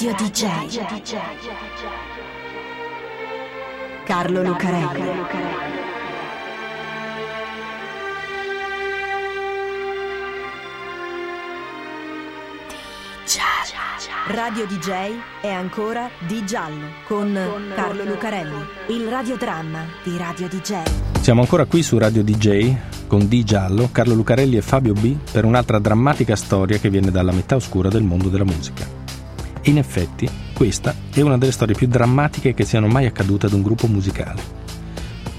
Radio DJ. Carlo Lucarelli. Radio DJ è ancora Di Giallo con Carlo Lucarelli, il radiodramma di Radio DJ. Siamo ancora qui su Radio DJ con Di Giallo, Carlo Lucarelli e Fabio B per un'altra drammatica storia che viene dalla metà oscura del mondo della musica. In effetti, questa è una delle storie più drammatiche che siano mai accadute ad un gruppo musicale.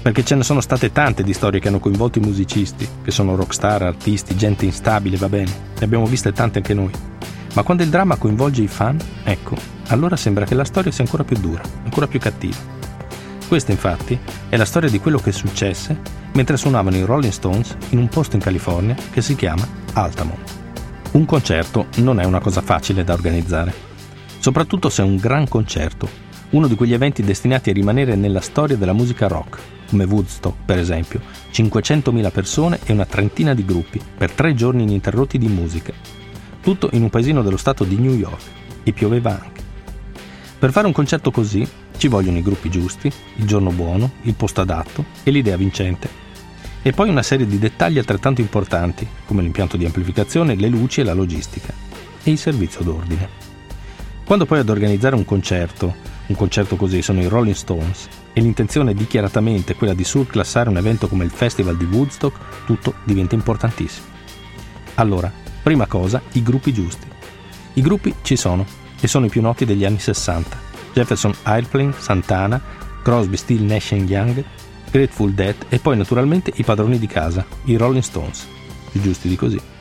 Perché ce ne sono state tante di storie che hanno coinvolto i musicisti, che sono rockstar, artisti, gente instabile, va bene, ne abbiamo viste tante anche noi. Ma quando il dramma coinvolge i fan, ecco, allora sembra che la storia sia ancora più dura, ancora più cattiva. Questa infatti è la storia di quello che successe mentre suonavano i Rolling Stones in un posto in California che si chiama Altamont. Un concerto non è una cosa facile da organizzare, soprattutto se è un gran concerto, uno di quegli eventi destinati a rimanere nella storia della musica rock, come Woodstock per esempio, 500.000 persone e una trentina di gruppi per tre giorni ininterrotti di musica, tutto in un paesino dello stato di New York, e pioveva anche. Per fare un concerto così ci vogliono i gruppi giusti, il giorno buono, il posto adatto e l'idea vincente. E poi una serie di dettagli altrettanto importanti, come l'impianto di amplificazione, le luci e la logistica, e il servizio d'ordine. Quando poi ad organizzare un concerto, un concerto così sono i Rolling Stones, e l'intenzione è dichiaratamente quella di surclassare un evento come il Festival di Woodstock, tutto diventa importantissimo. Allora, Prima cosa, i gruppi giusti. I gruppi ci sono e sono i più noti degli anni 60. Jefferson Airplane, Santana, Crosby, Steel, Nash Young, Grateful Dead e poi naturalmente i padroni di casa, i Rolling Stones, più giusti di così.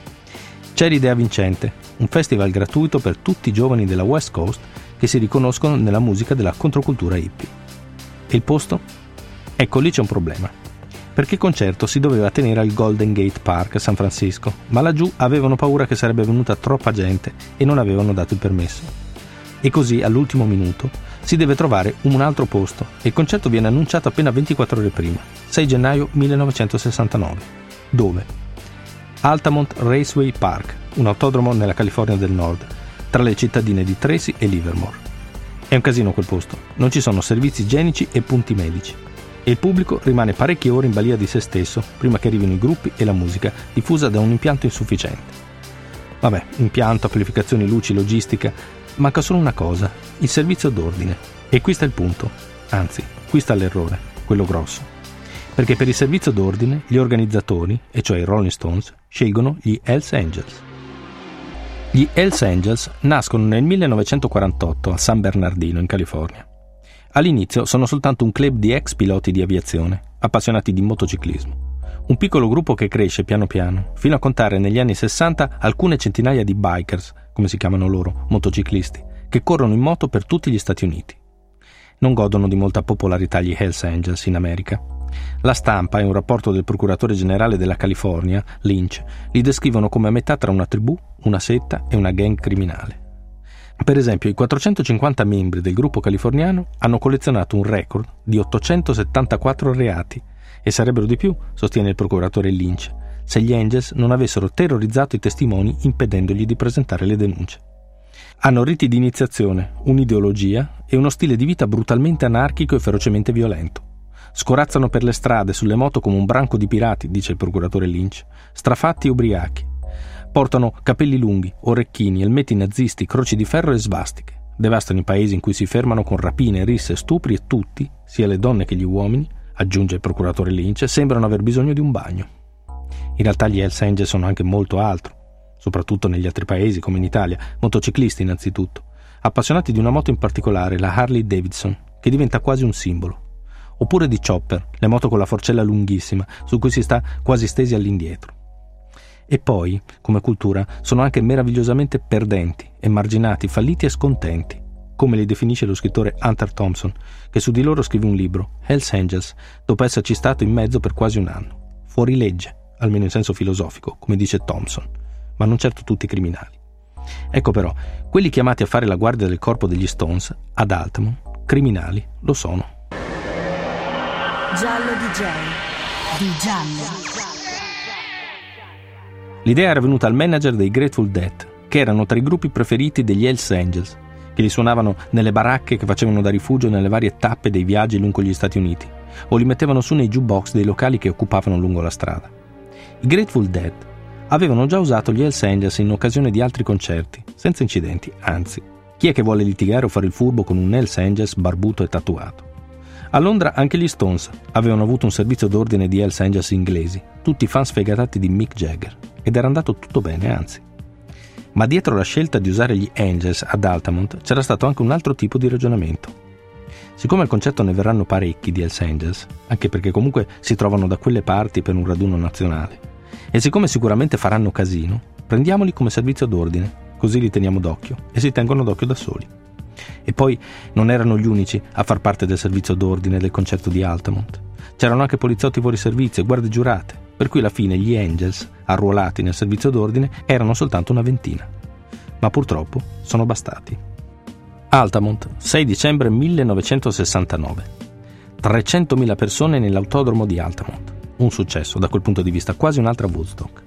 C'è l'idea vincente, un festival gratuito per tutti i giovani della West Coast che si riconoscono nella musica della controcultura hippie. E il posto? Ecco lì c'è un problema perché il concerto si doveva tenere al Golden Gate Park a San Francisco, ma laggiù avevano paura che sarebbe venuta troppa gente e non avevano dato il permesso. E così, all'ultimo minuto, si deve trovare un altro posto e il concerto viene annunciato appena 24 ore prima, 6 gennaio 1969. Dove? Altamont Raceway Park, un autodromo nella California del Nord, tra le cittadine di Tracy e Livermore. È un casino quel posto, non ci sono servizi igienici e punti medici e il pubblico rimane parecchie ore in balia di se stesso prima che arrivino i gruppi e la musica diffusa da un impianto insufficiente. Vabbè, impianto, amplificazioni, luci, logistica, manca solo una cosa, il servizio d'ordine. E qui sta il punto, anzi, qui sta l'errore, quello grosso. Perché per il servizio d'ordine gli organizzatori, e cioè i Rolling Stones, scelgono gli Hells Angels. Gli Hells Angels nascono nel 1948 a San Bernardino, in California. All'inizio sono soltanto un club di ex piloti di aviazione, appassionati di motociclismo. Un piccolo gruppo che cresce piano piano, fino a contare negli anni 60 alcune centinaia di bikers, come si chiamano loro, motociclisti, che corrono in moto per tutti gli Stati Uniti. Non godono di molta popolarità gli Hells Angels in America. La stampa e un rapporto del procuratore generale della California, Lynch, li descrivono come a metà tra una tribù, una setta e una gang criminale. Per esempio, i 450 membri del gruppo californiano hanno collezionato un record di 874 reati e sarebbero di più, sostiene il procuratore Lynch, se gli Angels non avessero terrorizzato i testimoni impedendogli di presentare le denunce. Hanno riti di iniziazione, un'ideologia e uno stile di vita brutalmente anarchico e ferocemente violento. Scorazzano per le strade sulle moto come un branco di pirati, dice il procuratore Lynch, strafatti e ubriachi, Portano capelli lunghi, orecchini, elmetti nazisti, croci di ferro e svastiche. Devastano i paesi in cui si fermano con rapine, risse, stupri e tutti, sia le donne che gli uomini, aggiunge il procuratore Lynch, sembrano aver bisogno di un bagno. In realtà gli Hells Angels sono anche molto altro, soprattutto negli altri paesi come in Italia, motociclisti innanzitutto, appassionati di una moto in particolare, la Harley Davidson, che diventa quasi un simbolo. Oppure di chopper, le moto con la forcella lunghissima, su cui si sta quasi stesi all'indietro. E poi, come cultura, sono anche meravigliosamente perdenti, emarginati, falliti e scontenti, come li definisce lo scrittore Hunter Thompson, che su di loro scrive un libro, Hells Angels, dopo esserci stato in mezzo per quasi un anno. Fuori legge, almeno in senso filosofico, come dice Thompson, ma non certo tutti criminali. Ecco però, quelli chiamati a fare la guardia del corpo degli Stones, ad Altman, criminali lo sono. Giallo DJ, di Giallo. L'idea era venuta al manager dei Grateful Dead, che erano tra i gruppi preferiti degli Hells Angels, che li suonavano nelle baracche che facevano da rifugio nelle varie tappe dei viaggi lungo gli Stati Uniti, o li mettevano su nei jukebox dei locali che occupavano lungo la strada. I Grateful Dead avevano già usato gli Hells Angels in occasione di altri concerti, senza incidenti, anzi. Chi è che vuole litigare o fare il furbo con un Hells Angels barbuto e tatuato? A Londra anche gli Stones avevano avuto un servizio d'ordine di Hells Angels inglesi, tutti fan sfegatati di Mick Jagger, ed era andato tutto bene, anzi. Ma dietro la scelta di usare gli Angels ad Altamont c'era stato anche un altro tipo di ragionamento. Siccome al concerto ne verranno parecchi di Hells Angels, anche perché comunque si trovano da quelle parti per un raduno nazionale, e siccome sicuramente faranno casino, prendiamoli come servizio d'ordine, così li teniamo d'occhio e si tengono d'occhio da soli. E poi non erano gli unici a far parte del servizio d'ordine del concerto di Altamont. C'erano anche poliziotti fuori servizio e guardie giurate, per cui alla fine gli Angels, arruolati nel servizio d'ordine, erano soltanto una ventina. Ma purtroppo sono bastati. Altamont, 6 dicembre 1969. 300.000 persone nell'autodromo di Altamont. Un successo da quel punto di vista, quasi un'altra Woodstock.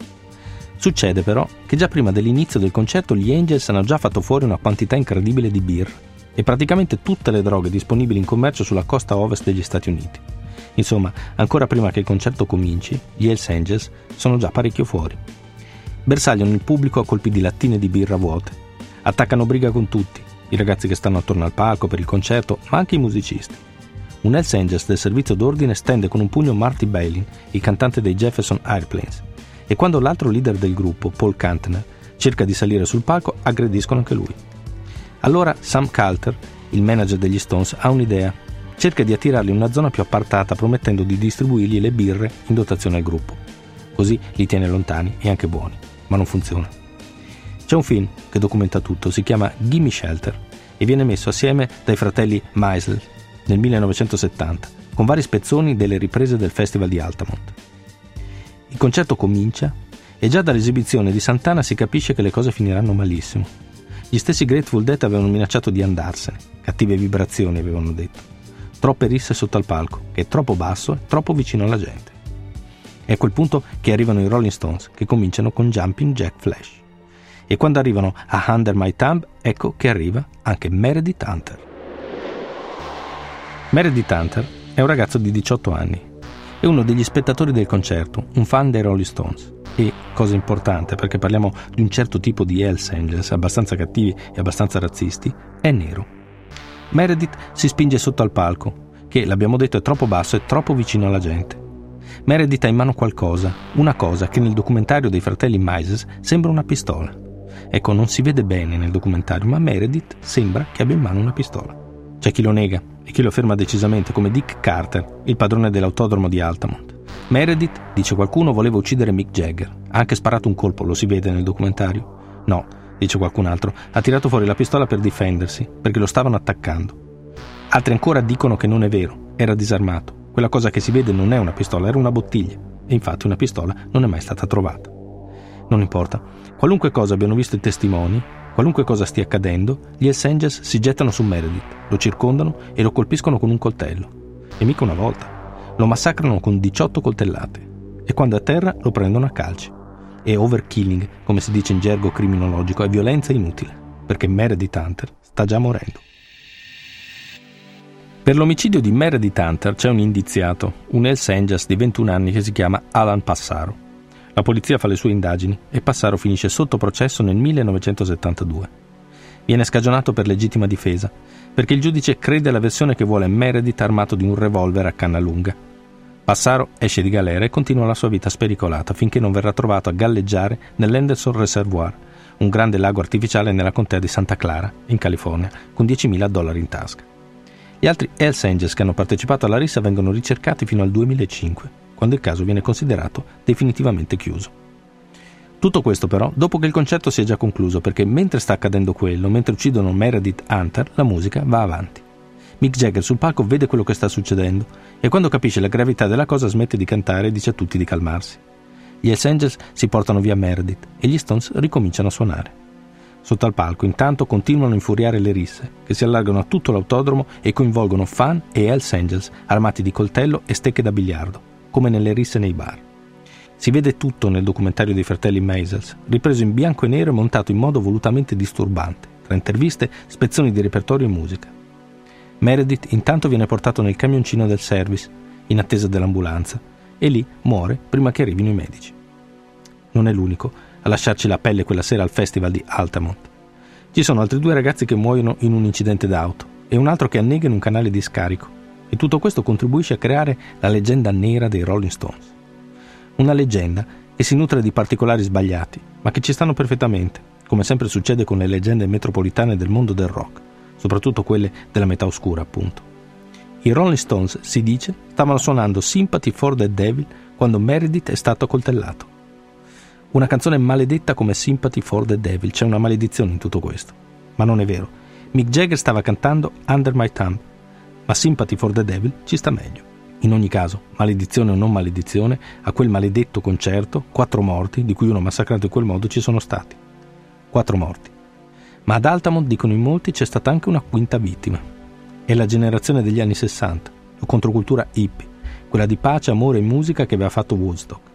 Succede però che già prima dell'inizio del concerto gli Angels hanno già fatto fuori una quantità incredibile di beer e praticamente tutte le droghe disponibili in commercio sulla costa ovest degli Stati Uniti. Insomma, ancora prima che il concerto cominci, gli Hells Angels sono già parecchio fuori. Bersagliano il pubblico a colpi di lattine di birra vuote. Attaccano briga con tutti, i ragazzi che stanno attorno al palco per il concerto, ma anche i musicisti. Un Hells Angels del servizio d'ordine stende con un pugno Marty Bailin, il cantante dei Jefferson Airplanes, e quando l'altro leader del gruppo, Paul Kantner, cerca di salire sul palco, aggrediscono anche lui. Allora Sam Calter, il manager degli Stones, ha un'idea. Cerca di attirarli in una zona più appartata promettendo di distribuirgli le birre in dotazione al gruppo. Così li tiene lontani e anche buoni, ma non funziona. C'è un film che documenta tutto, si chiama Gimme Shelter e viene messo assieme dai fratelli Meisel nel 1970, con vari spezzoni delle riprese del Festival di Altamont. Il concerto comincia e già dall'esibizione di Santana si capisce che le cose finiranno malissimo. Gli stessi Grateful Dead avevano minacciato di andarsene, cattive vibrazioni avevano detto. Troppe risse sotto al palco, che è troppo basso e troppo vicino alla gente. È a quel punto che arrivano i Rolling Stones, che cominciano con Jumping Jack Flash. E quando arrivano a Under My Thumb, ecco che arriva anche Meredith Hunter. Meredith Hunter è un ragazzo di 18 anni, è uno degli spettatori del concerto, un fan dei Rolling Stones. E, cosa importante, perché parliamo di un certo tipo di Hells Angels, abbastanza cattivi e abbastanza razzisti, è nero. Meredith si spinge sotto al palco, che, l'abbiamo detto, è troppo basso e troppo vicino alla gente. Meredith ha in mano qualcosa, una cosa che nel documentario dei fratelli Mises sembra una pistola. Ecco, non si vede bene nel documentario, ma Meredith sembra che abbia in mano una pistola. C'è chi lo nega, e chi lo afferma decisamente come Dick Carter, il padrone dell'autodromo di Altamont. Meredith, dice qualcuno, voleva uccidere Mick Jagger. Ha anche sparato un colpo, lo si vede nel documentario. No, dice qualcun altro, ha tirato fuori la pistola per difendersi, perché lo stavano attaccando. Altri ancora dicono che non è vero, era disarmato. Quella cosa che si vede non è una pistola, era una bottiglia. E infatti una pistola non è mai stata trovata. Non importa. Qualunque cosa abbiano visto i testimoni, Qualunque cosa stia accadendo, gli Hells Angels si gettano su Meredith, lo circondano e lo colpiscono con un coltello. E mica una volta. Lo massacrano con 18 coltellate. E quando è a terra lo prendono a calci. E overkilling, come si dice in gergo criminologico, è violenza inutile, perché Meredith Hunter sta già morendo. Per l'omicidio di Meredith Hunter c'è un indiziato, un Hells Angels di 21 anni che si chiama Alan Passaro. La polizia fa le sue indagini e Passaro finisce sotto processo nel 1972. Viene scagionato per legittima difesa, perché il giudice crede alla versione che vuole Meredith armato di un revolver a canna lunga. Passaro esce di galera e continua la sua vita spericolata finché non verrà trovato a galleggiare nell'Henderson Reservoir, un grande lago artificiale nella contea di Santa Clara, in California, con 10.000 dollari in tasca. Gli altri Hells Angels che hanno partecipato alla rissa vengono ricercati fino al 2005 quando il caso viene considerato definitivamente chiuso. Tutto questo però dopo che il concerto si è già concluso perché mentre sta accadendo quello, mentre uccidono Meredith Hunter, la musica va avanti. Mick Jagger sul palco vede quello che sta succedendo e quando capisce la gravità della cosa smette di cantare e dice a tutti di calmarsi. Gli Hells Angels si portano via Meredith e gli Stones ricominciano a suonare. Sotto al palco intanto continuano a infuriare le risse, che si allargano a tutto l'autodromo e coinvolgono fan e Hells Angels armati di coltello e stecche da biliardo come nelle risse nei bar. Si vede tutto nel documentario dei fratelli Maisels, ripreso in bianco e nero e montato in modo volutamente disturbante, tra interviste, spezzoni di repertorio e musica. Meredith intanto viene portato nel camioncino del service, in attesa dell'ambulanza, e lì muore prima che arrivino i medici. Non è l'unico a lasciarci la pelle quella sera al festival di Altamont. Ci sono altri due ragazzi che muoiono in un incidente d'auto e un altro che annega in un canale di scarico. E tutto questo contribuisce a creare la leggenda nera dei Rolling Stones. Una leggenda che si nutre di particolari sbagliati, ma che ci stanno perfettamente, come sempre succede con le leggende metropolitane del mondo del rock, soprattutto quelle della metà oscura, appunto. I Rolling Stones, si dice, stavano suonando Sympathy for the Devil quando Meredith è stato accoltellato. Una canzone maledetta come Sympathy for the Devil, c'è una maledizione in tutto questo. Ma non è vero. Mick Jagger stava cantando Under My Thumb, ma Sympathy for the Devil ci sta meglio. In ogni caso, maledizione o non maledizione, a quel maledetto concerto, quattro morti, di cui uno massacrato in quel modo, ci sono stati. Quattro morti. Ma ad Altamont, dicono in molti, c'è stata anche una quinta vittima. È la generazione degli anni 60, la controcultura hippie, quella di pace, amore e musica che aveva fatto Woodstock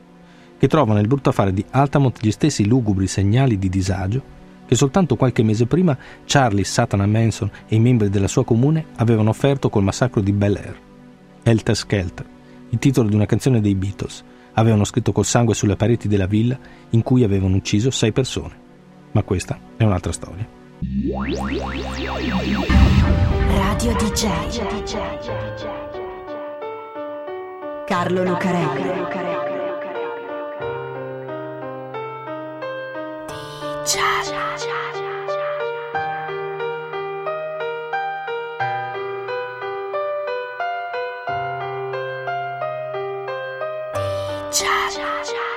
che trova nel brutto affare di Altamont gli stessi lugubri segnali di disagio che soltanto qualche mese prima Charlie Satana Manson e i membri della sua comune avevano offerto col massacro di Bel Air. Helter Skelter, il titolo di una canzone dei Beatles, avevano scritto col sangue sulle pareti della villa in cui avevano ucciso sei persone. Ma questa è un'altra storia. Radio DJ Carlo Lucarelli 恰恰恰恰恰恰恰恰恰恰恰恰